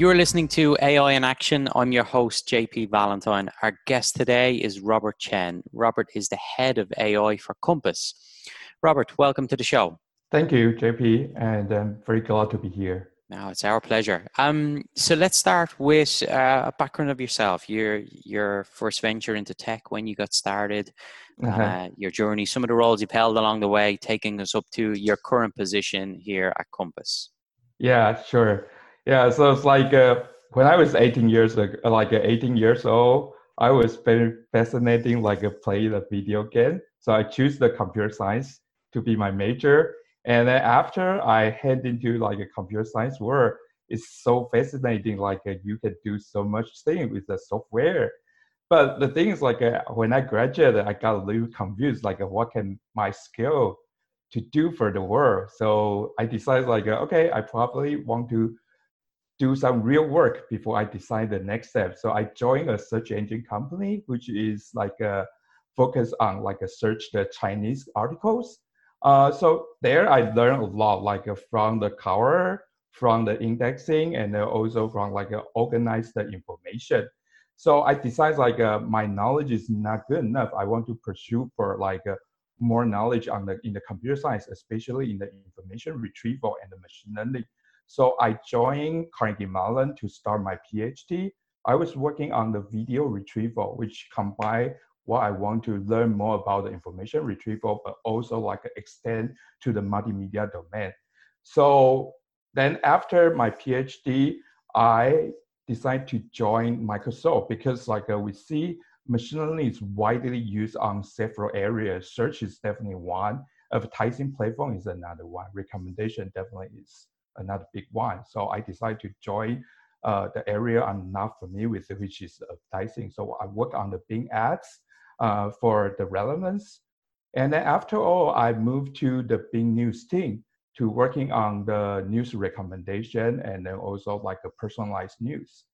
You're listening to AI in Action. I'm your host, JP Valentine. Our guest today is Robert Chen. Robert is the head of AI for Compass. Robert, welcome to the show. Thank you, JP, and I'm very glad to be here. No, it's our pleasure. Um, so let's start with uh, a background of yourself. Your your first venture into tech, when you got started, uh-huh. uh, your journey, some of the roles you've held along the way, taking us up to your current position here at Compass. Yeah, sure. Yeah, so it's like uh, when I was 18 years like uh, 18 years old, I was very fascinating, like uh, play the video game. So I choose the computer science to be my major. And then after I head into like a computer science world, it's so fascinating. Like uh, you can do so much thing with the software. But the thing is, like uh, when I graduated, I got a little confused. Like, uh, what can my skill to do for the world? So I decided, like, uh, okay, I probably want to do some real work before I decide the next step. So I joined a search engine company, which is like a focus on like a search the Chinese articles. Uh, so there I learned a lot, like uh, from the cover, from the indexing, and uh, also from like uh, organize the information. So I decided like uh, my knowledge is not good enough. I want to pursue for like uh, more knowledge on the in the computer science, especially in the information retrieval and the machine learning. So I joined Carnegie Mellon to start my PhD. I was working on the video retrieval, which combine what I want to learn more about the information retrieval, but also like extend to the multimedia domain. So then after my PhD, I decided to join Microsoft because like uh, we see machine learning is widely used on several areas. Search is definitely one. Advertising platform is another one. Recommendation definitely is another big one. So I decided to join uh, the area I'm not familiar with, which is advertising. So I work on the Bing ads uh, for the relevance. And then after all, I moved to the Bing News team to working on the news recommendation and then also like a personalized news.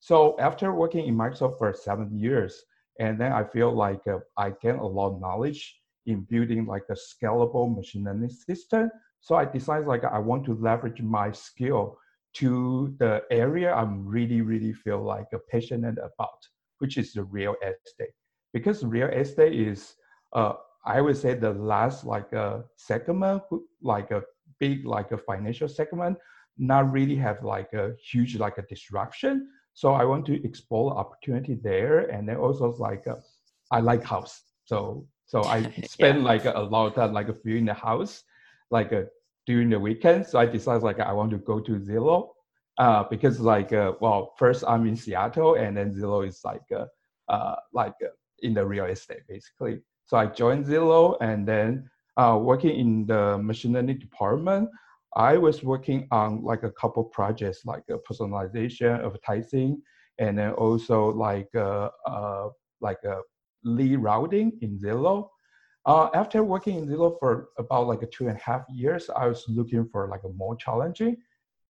So after working in Microsoft for seven years, and then I feel like uh, I gain a lot of knowledge in building like a scalable machine learning system so I decided like I want to leverage my skill to the area I'm really, really feel like a passionate about, which is the real estate. Because real estate is, uh, I would say the last like a segment, like a big like a financial segment, not really have like a huge like a disruption. So I want to explore opportunity there, and then also like a, I like house, so so I spend yeah. like a, a lot of time like a viewing the house like uh, during the weekend. So I decided like I want to go to Zillow uh, because like uh, well, first I'm in Seattle and then Zillow is like uh, uh like uh, in the real estate basically. So I joined Zillow and then uh, working in the machine learning department. I was working on like a couple projects like personalization, advertising, and then also like like a lead routing in Zillow. Uh, after working in Zillow for about like a two and a half years, I was looking for like a more challenging.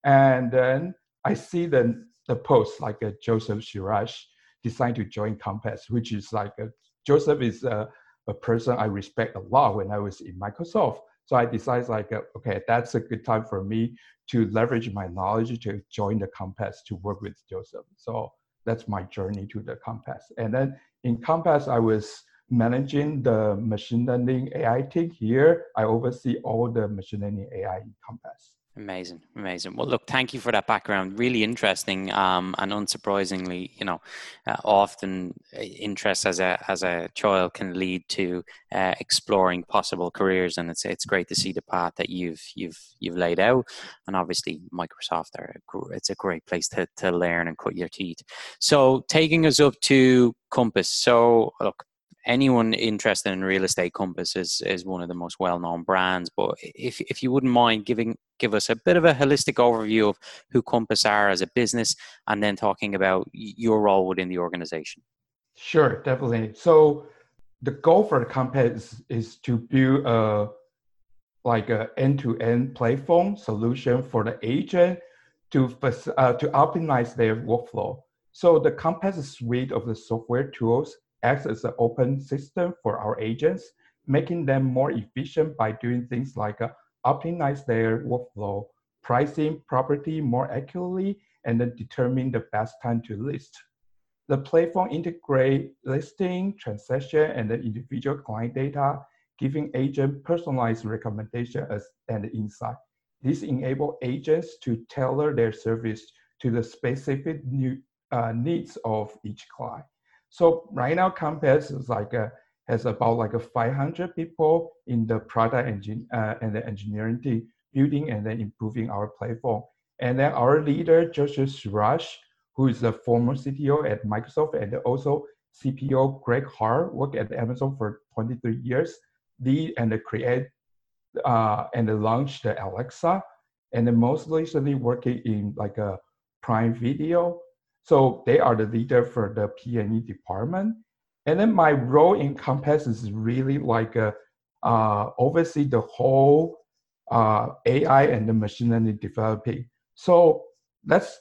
And then I see the, the post like a Joseph Sirosh decided to join Compass, which is like a, Joseph is a, a person I respect a lot when I was in Microsoft. So I decided like, okay, that's a good time for me to leverage my knowledge to join the Compass to work with Joseph. So that's my journey to the Compass. And then in Compass, I was managing the machine learning AI team here. I oversee all the machine learning AI Compass. Amazing, amazing. Well, look, thank you for that background. Really interesting, um, and unsurprisingly, you know, uh, often uh, interest as a as a child can lead to uh, exploring possible careers, and it's it's great to see the path that you've you've you've laid out. And obviously, Microsoft are it's a great place to to learn and cut your teeth. So, taking us up to Compass. So, look, anyone interested in real estate compass is, is one of the most well-known brands but if, if you wouldn't mind giving give us a bit of a holistic overview of who compass are as a business and then talking about your role within the organization. Sure definitely. So the goal for the compass is to build a like an end-to-end platform solution for the agent to uh, to optimize their workflow. So the compass suite of the software tools acts as an open system for our agents, making them more efficient by doing things like uh, optimize their workflow, pricing property more accurately, and then determine the best time to list. The platform integrate listing, transaction, and the individual client data, giving agent personalized recommendation as, and insight. This enable agents to tailor their service to the specific new, uh, needs of each client. So right now, Compass is like a, has about like a 500 people in the product engine uh, and the engineering team building and then improving our platform. And then our leader, Joseph Sirosh, who is the former CTO at Microsoft and also CPO Greg Hart, worked at Amazon for 23 years, lead and create uh, and launch the Alexa, and then most recently working in like a Prime Video so they are the leader for the P&E department. And then my role in Compass is really like a, uh, oversee the whole uh, AI and the machine learning developing. So let's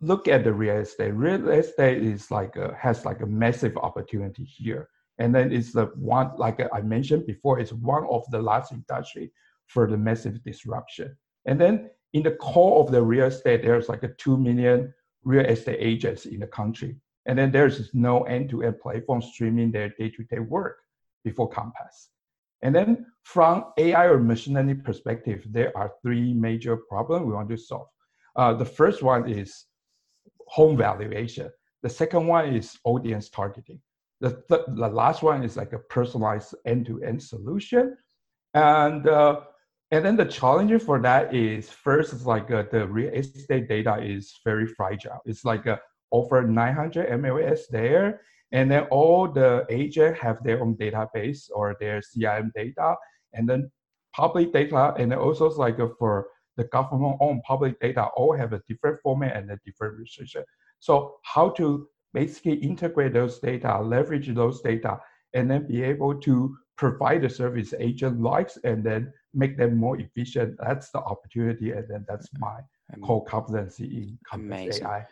look at the real estate. Real estate is like a, has like a massive opportunity here. And then it's the one, like I mentioned before, it's one of the last industry for the massive disruption. And then in the core of the real estate, there's like a 2 million real estate agents in the country. And then there's no end-to-end platform streaming their day-to-day work before Compass. And then from AI or machine learning perspective, there are three major problems we want to solve. Uh, the first one is home valuation. The second one is audience targeting. The, th- the last one is like a personalized end-to-end solution. And uh, and then the challenge for that is first, it's like uh, the real estate data is very fragile. It's like uh, over 900 MLS there. And then all the agent have their own database or their CRM data. And then public data, and also it's like uh, for the government owned public data, all have a different format and a different restriction. So how to basically integrate those data, leverage those data, and then be able to provide the service agent likes and then make them more efficient. That's the opportunity, and then that's my core competency in Compass AI.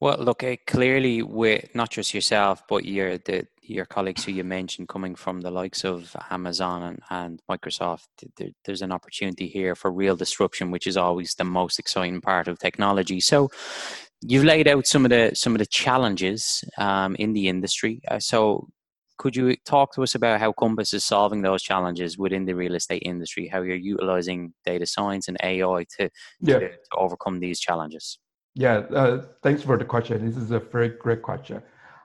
Well, look, uh, clearly, with not just yourself, but your the your colleagues who you mentioned coming from the likes of Amazon and, and Microsoft, there, there's an opportunity here for real disruption, which is always the most exciting part of technology. So, you've laid out some of the some of the challenges um, in the industry. Uh, so, could you talk to us about how Compass is solving those challenges within the real estate industry? How you're utilizing data science and AI to, yeah. to, to, overcome these challenges? Yeah, uh, thanks for the question. This is a very great question.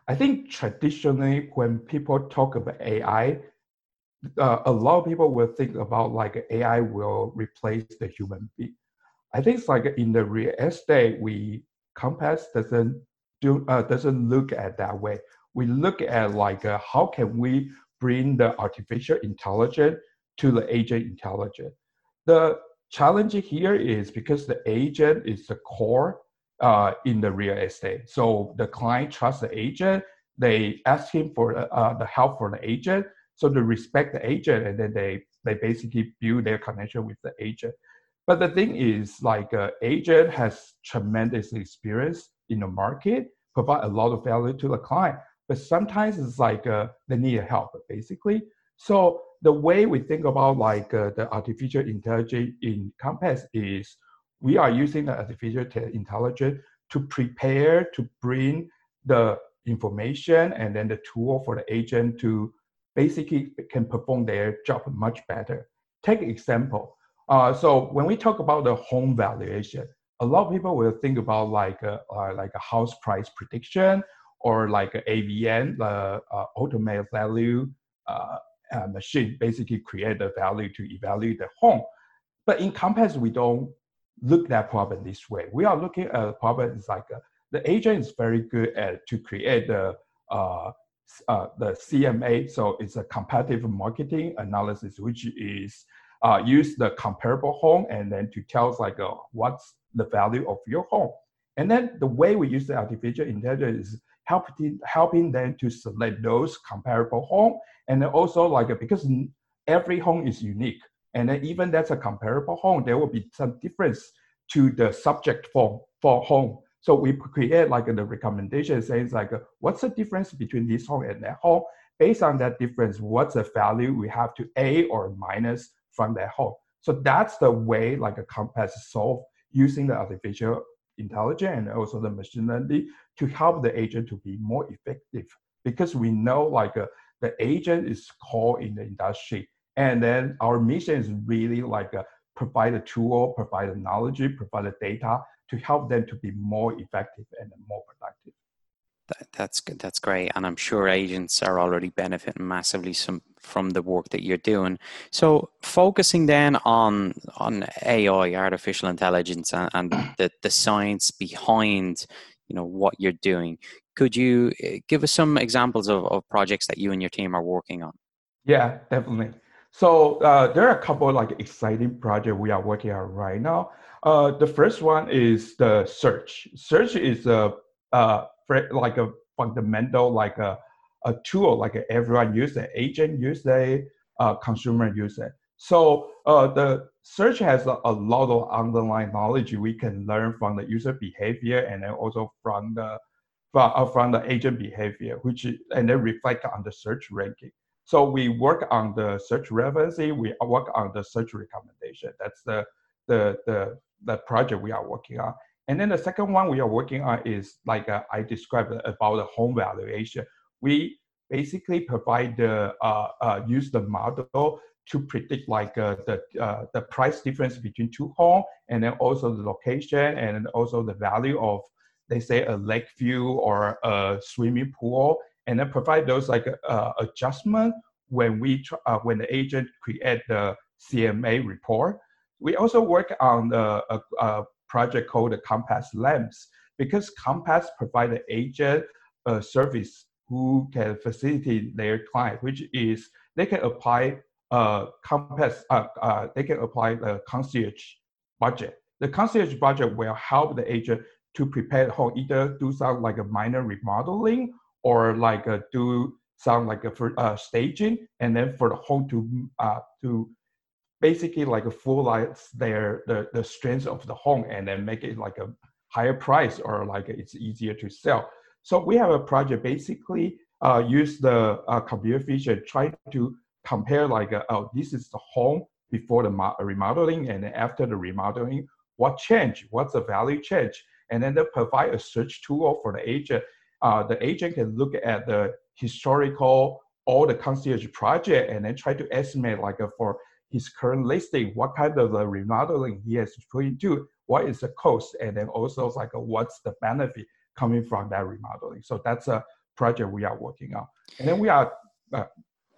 I think traditionally, when people talk about AI, uh, a lot of people will think about like AI will replace the human being. I think it's like in the real estate, we Compass doesn't do uh, doesn't look at that way we look at like uh, how can we bring the artificial intelligence to the agent intelligence. The challenge here is because the agent is the core uh, in the real estate. So the client trusts the agent. They ask him for uh, the help for the agent. So they respect the agent, and then they they basically build their connection with the agent. But the thing is, like, uh, agent has tremendous experience in the market, provide a lot of value to the client but sometimes it's like uh, they need help basically. So the way we think about like uh, the artificial intelligence in Compass is we are using the artificial intelligence to prepare to bring the information and then the tool for the agent to basically can perform their job much better. Take example. Uh, so when we talk about the home valuation, a lot of people will think about like a, uh, like a house price prediction or like AVM, the uh, automated value uh, uh, machine, basically create the value to evaluate the home. But in Compass, we don't look that problem this way. We are looking at problem is like a, uh, the agent is very good at to create the uh, uh, the CMA. So it's a competitive marketing analysis, which is uh, use the comparable home and then to tell us like uh, what's the value of your home. And then the way we use the artificial intelligence is helping helping them to select those comparable home. And also like because every home is unique and then even that's a comparable home there will be some difference to the subject for for home. So we create like the recommendation says like what's the difference between this home and that home? Based on that difference what's the value we have to a or minus from that home? So that's the way like a compass solve using the artificial intelligence and also the machine learning to help the agent to be more effective because we know like uh, the agent is core in the industry and then our mission is really like uh, provide a tool provide the knowledge provide the data to help them to be more effective and more productive that, that's good. That's great, and I'm sure agents are already benefiting massively some, from the work that you're doing. So, focusing then on on AI, artificial intelligence, and, and the the science behind you know what you're doing. Could you eh, give us some examples of, of projects that you and your team are working on? Yeah, definitely. So uh, there are a couple of like exciting projects we are working on right now. Uh, the first one is the search. Search is a uh, like a fundamental like a, a tool like everyone use it, agent use it, uh, consumer use it. So uh, the search has a, a, lot of underlying knowledge we can learn from the user behavior and then also from the from, uh, from the agent behavior, which and then reflect on the search ranking. So we work on the search relevancy, we work on the search recommendation. That's the the the, the project we are working on. And then the second one we are working on is like uh, I described about the home valuation. We basically provide the uh, uh, use the model to predict like uh, the uh, the price difference between two homes, and then also the location, and also the value of they say a lake view or a swimming pool, and then provide those like uh, adjustment when we uh, when the agent create the CMA report. We also work on the a, a project called the Compass Labs because Compass provide the agent a service who can facilitate their client, which is they can apply uh, Compass, uh, uh, they can apply the concierge budget. The concierge budget will help the agent to prepare the home, either do some like a minor remodeling or like a, do some like a for, uh, staging, and then for the home to uh, to basically like a full lights their the, the strength of the home and then make it like a higher price or like it's easier to sell. So we have a project basically uh, use the uh, computer vision, try to compare like, uh, oh, this is the home before the remodeling and after the remodeling, what change? What's the value change? And then they provide a search tool for the agent. Uh, the agent can look at the historical, all the concierge project and then try to estimate like uh, for his current listing, what kind of the remodeling he has to put into, what is the cost, and then also like uh, what's the benefit coming from that remodeling. So that's a project we are working on. And then we are uh,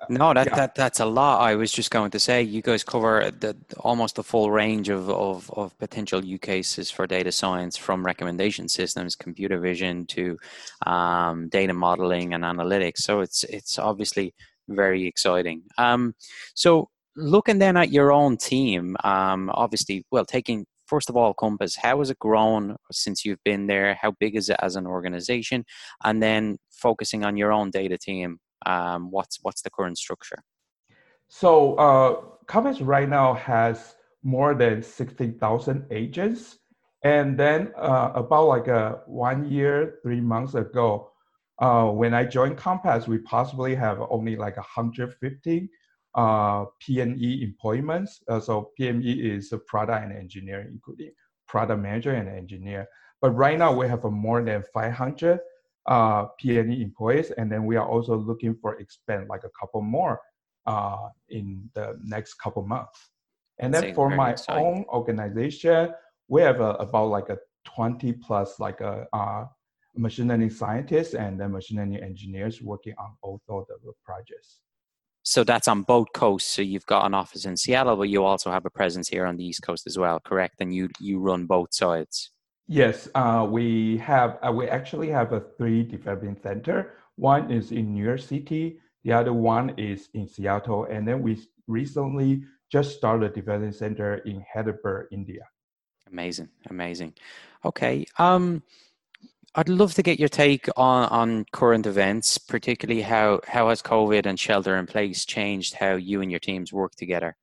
no, that, yeah. that that's a lot. I was just going to say you guys cover the almost the full range of, of, of potential use cases for data science, from recommendation systems, computer vision to um, data modeling and analytics. So it's it's obviously very exciting. Um, so looking then at your own team, um, obviously, well, taking first of all Compass, how has it grown since you've been there? How big is it as an organization? And then focusing on your own data team um, what's what's the current structure? So uh, Compass right now has more than sixty thousand agents, and then uh, about like a one year, three months ago, uh, when I joined Compass, we possibly have only like 150 uh, P&E employments. Uh, so P&E is a product and engineering, including product manager and engineer. But right now we have more than 500 uh, PNE employees, and then we are also looking for expand like a couple more uh, in the next couple months. And then for my exciting. own organization, we have about like a 20 plus like a uh, machine learning scientists and then machine learning engineers working on all both of the projects. So that's on both coasts. So you've got an office in Seattle, but you also have a presence here on the East Coast as well, correct? And you you run both sides. Yes, uh, we have. Uh, we actually have a three development center. One is in New York City. The other one is in Seattle. And then we recently just started a development center in Hyderabad, India. Amazing, amazing. Okay. Um, I'd love to get your take on, on current events, particularly how, how has COVID and shelter in place changed how you and your teams work together?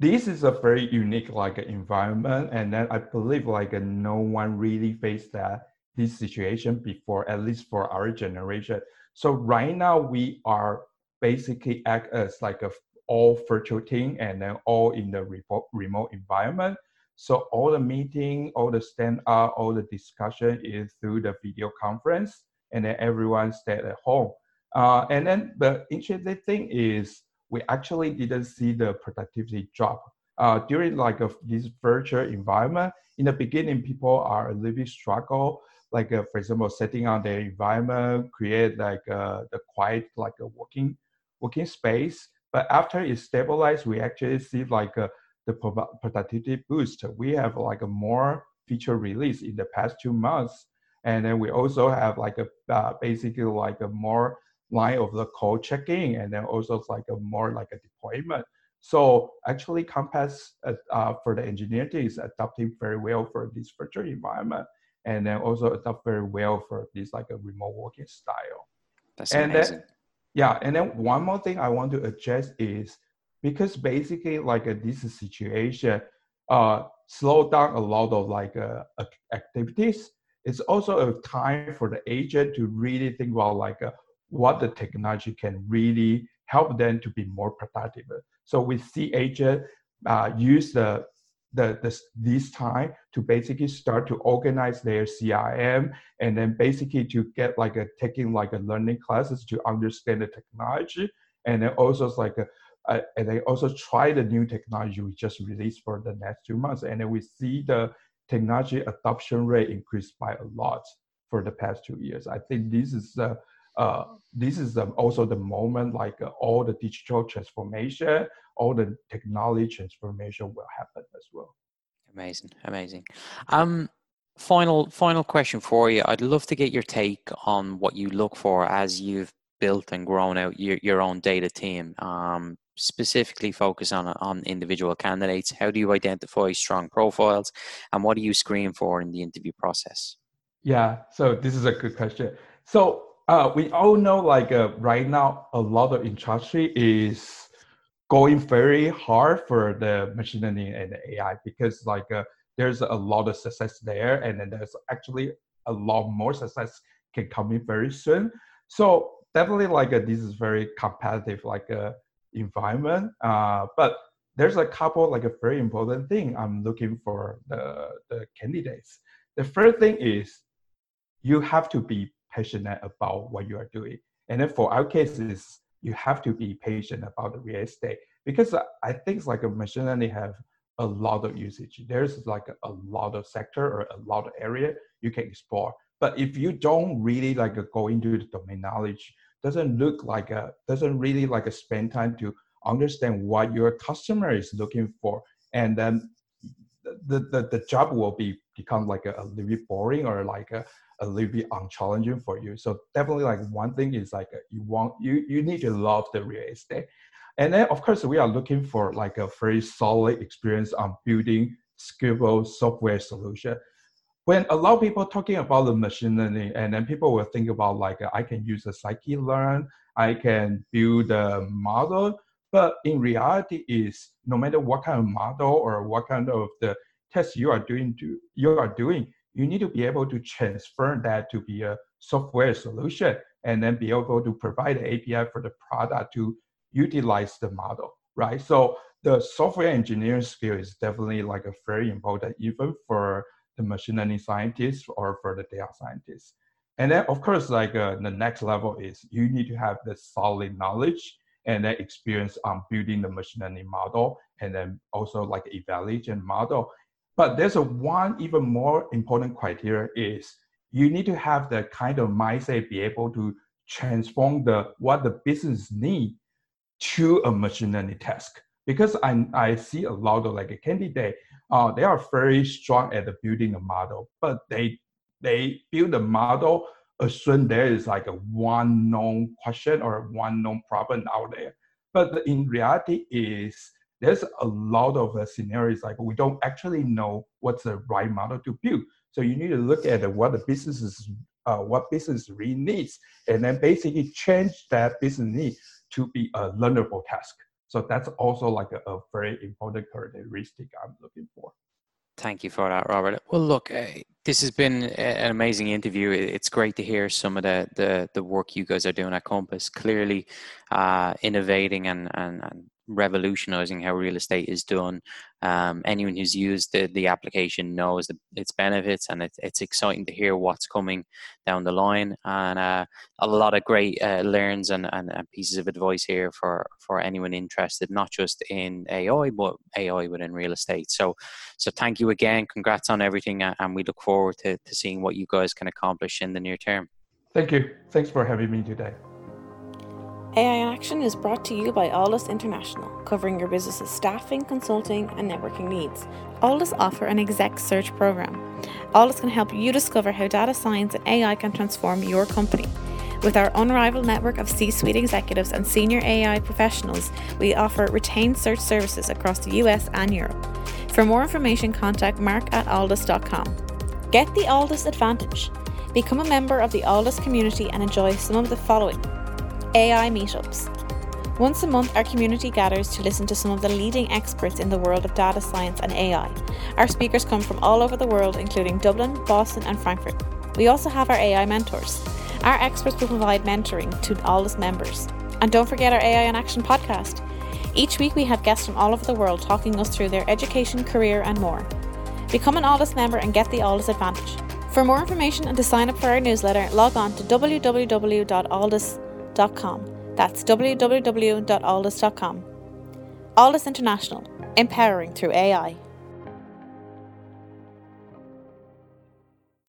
This is a very unique like environment, and then I believe like no one really faced that this situation before, at least for our generation. So right now we are basically act as like a all virtual team and then all in the remote, remote environment. So all the meeting, all the stand up, all the discussion is through the video conference, and then everyone stayed at home. Uh, and then the interesting thing is we actually didn't see the productivity drop uh, during like a, this virtual environment. In the beginning, people are a little bit struggle, like uh, for example, setting up their environment, create like uh, the quiet like a working working space. But after it stabilized, we actually see like a the productivity boost. We have like a more feature release in the past two months, and then we also have like a uh, basically like a more line of the code checking, and then also like a more like a deployment. So actually, Compass uh, uh, for the engineer team is adapting very well for this virtual environment, and then also adapt very well for this like a remote working style. That's and amazing. Then, yeah, and then one more thing I want to address is because basically like uh, this situation uh, slow down a lot of like uh, activities. It's also a time for the agent to really think about like uh, what the technology can really help them to be more productive. So we see agent uh, use the the, this time to basically start to organize their CRM and then basically to get like a taking like a learning classes to understand the technology and then also like a, uh, and they also try the new technology we just released for the next two months. And then we see the technology adoption rate increase by a lot for the past two years. I think this is uh, uh, this is um, also the moment like uh, all the digital transformation, all the technology transformation will happen as well. Amazing, amazing. Um, final final question for you. I'd love to get your take on what you look for as you've built and grown out your, your own data team. Um, specifically focus on on individual candidates? How do you identify strong profiles, and what do you screen for in the interview process? Yeah, so this is a good question. So uh, we all know, like uh, right now, a lot of industry is going very hard for the machine learning and AI because like uh, there's a lot of success there, and then there's actually a lot more success can come in very soon. So definitely like uh, this is very competitive. Like uh, environment. Uh, but there's a couple like a very important thing I'm looking for the, the candidates. The first thing is you have to be passionate about what you are doing. And then for our cases, you have to be patient about the real estate because I think like a machine learning have a lot of usage. There's like a, a lot of sector or a lot of area you can explore. But if you don't really like go into the domain knowledge, doesn't look like a doesn't really like a spend time to understand what your customer is looking for. And then the, the, the job will be become like a, a little bit boring or like a, a little bit unchallenging for you. So definitely like one thing is like uh, you want you you need to love the real estate. And then of course we are looking for like a very solid experience on building scalable software solution when a lot of people talking about the machine learning, and then people will think about like I can use a scikit-learn, I can build a model, but in reality is no matter what kind of model or what kind of the test you are doing, to, you are doing, you need to be able to transfer that to be a software solution, and then be able to provide the API for the product to utilize the model, right? So the software engineering skill is definitely like a very important even for the machine learning scientists or for the data scientists. And then, of course, like uh, the next level is you need to have the solid knowledge and then experience on building the machine learning model and then also like evaluation model. But there's a one even more important criteria is you need to have the kind of mindset be able to transform the what the business need to a machine learning task. Because I, I see a lot of like a candidate uh, they are very strong at building a model, but they they build a model, assume there is like a one known question or one known problem out there. But in reality is there's a lot of uh, scenarios like we don't actually know what's the right model to build. So you need to look at what the businesses, uh, what business really needs, and then basically change that business need to be a learnable task. So that's also like a, a very important characteristic I'm looking for. Thank you for that, Robert. Well, look, uh, this has been an amazing interview. It's great to hear some of the the, the work you guys are doing at Compass. Clearly, uh, innovating and, and, and revolutionizing how real estate is done. Um, anyone who's used the, the application knows the, its benefits, and it, it's exciting to hear what's coming down the line. And uh, a lot of great uh, learns and, and, and, pieces of advice here for, for anyone interested, not just in AI, but AI within real estate. So, so thank you again. Congrats on everything, and we look forward to, to seeing what you guys can accomplish in the near term. Thank you. Thanks for having me today. AI in Action is brought to you by Alldus International, covering your business's staffing, consulting, and networking needs. Alldus offer an exec search program. Alldus can help you discover how data science and AI can transform your company. With our unrivaled network of C suite executives and senior AI professionals, we offer retained search services across the US and Europe. For more information, contact mark at alldus.com. Get the Alldus advantage. Become a member of the Alldus community and enjoy some of the following AI meetups. Once a month, our community gathers to listen to some of the leading experts in the world of data science and AI. Our speakers come from all over the world, including Dublin, Boston, and Frankfurt. We also have our AI mentors. Our experts will provide mentoring to all its members. And don't forget our AI in Action podcast. Each week, we have guests from all over the world talking us through their education, career, and more. Become an Alldus member and get the Alldus advantage. For more information and to sign up for our newsletter, log on to www.alldus.com www.alldus.com. That's www.alldus.com. Alldus International, empowering through AI.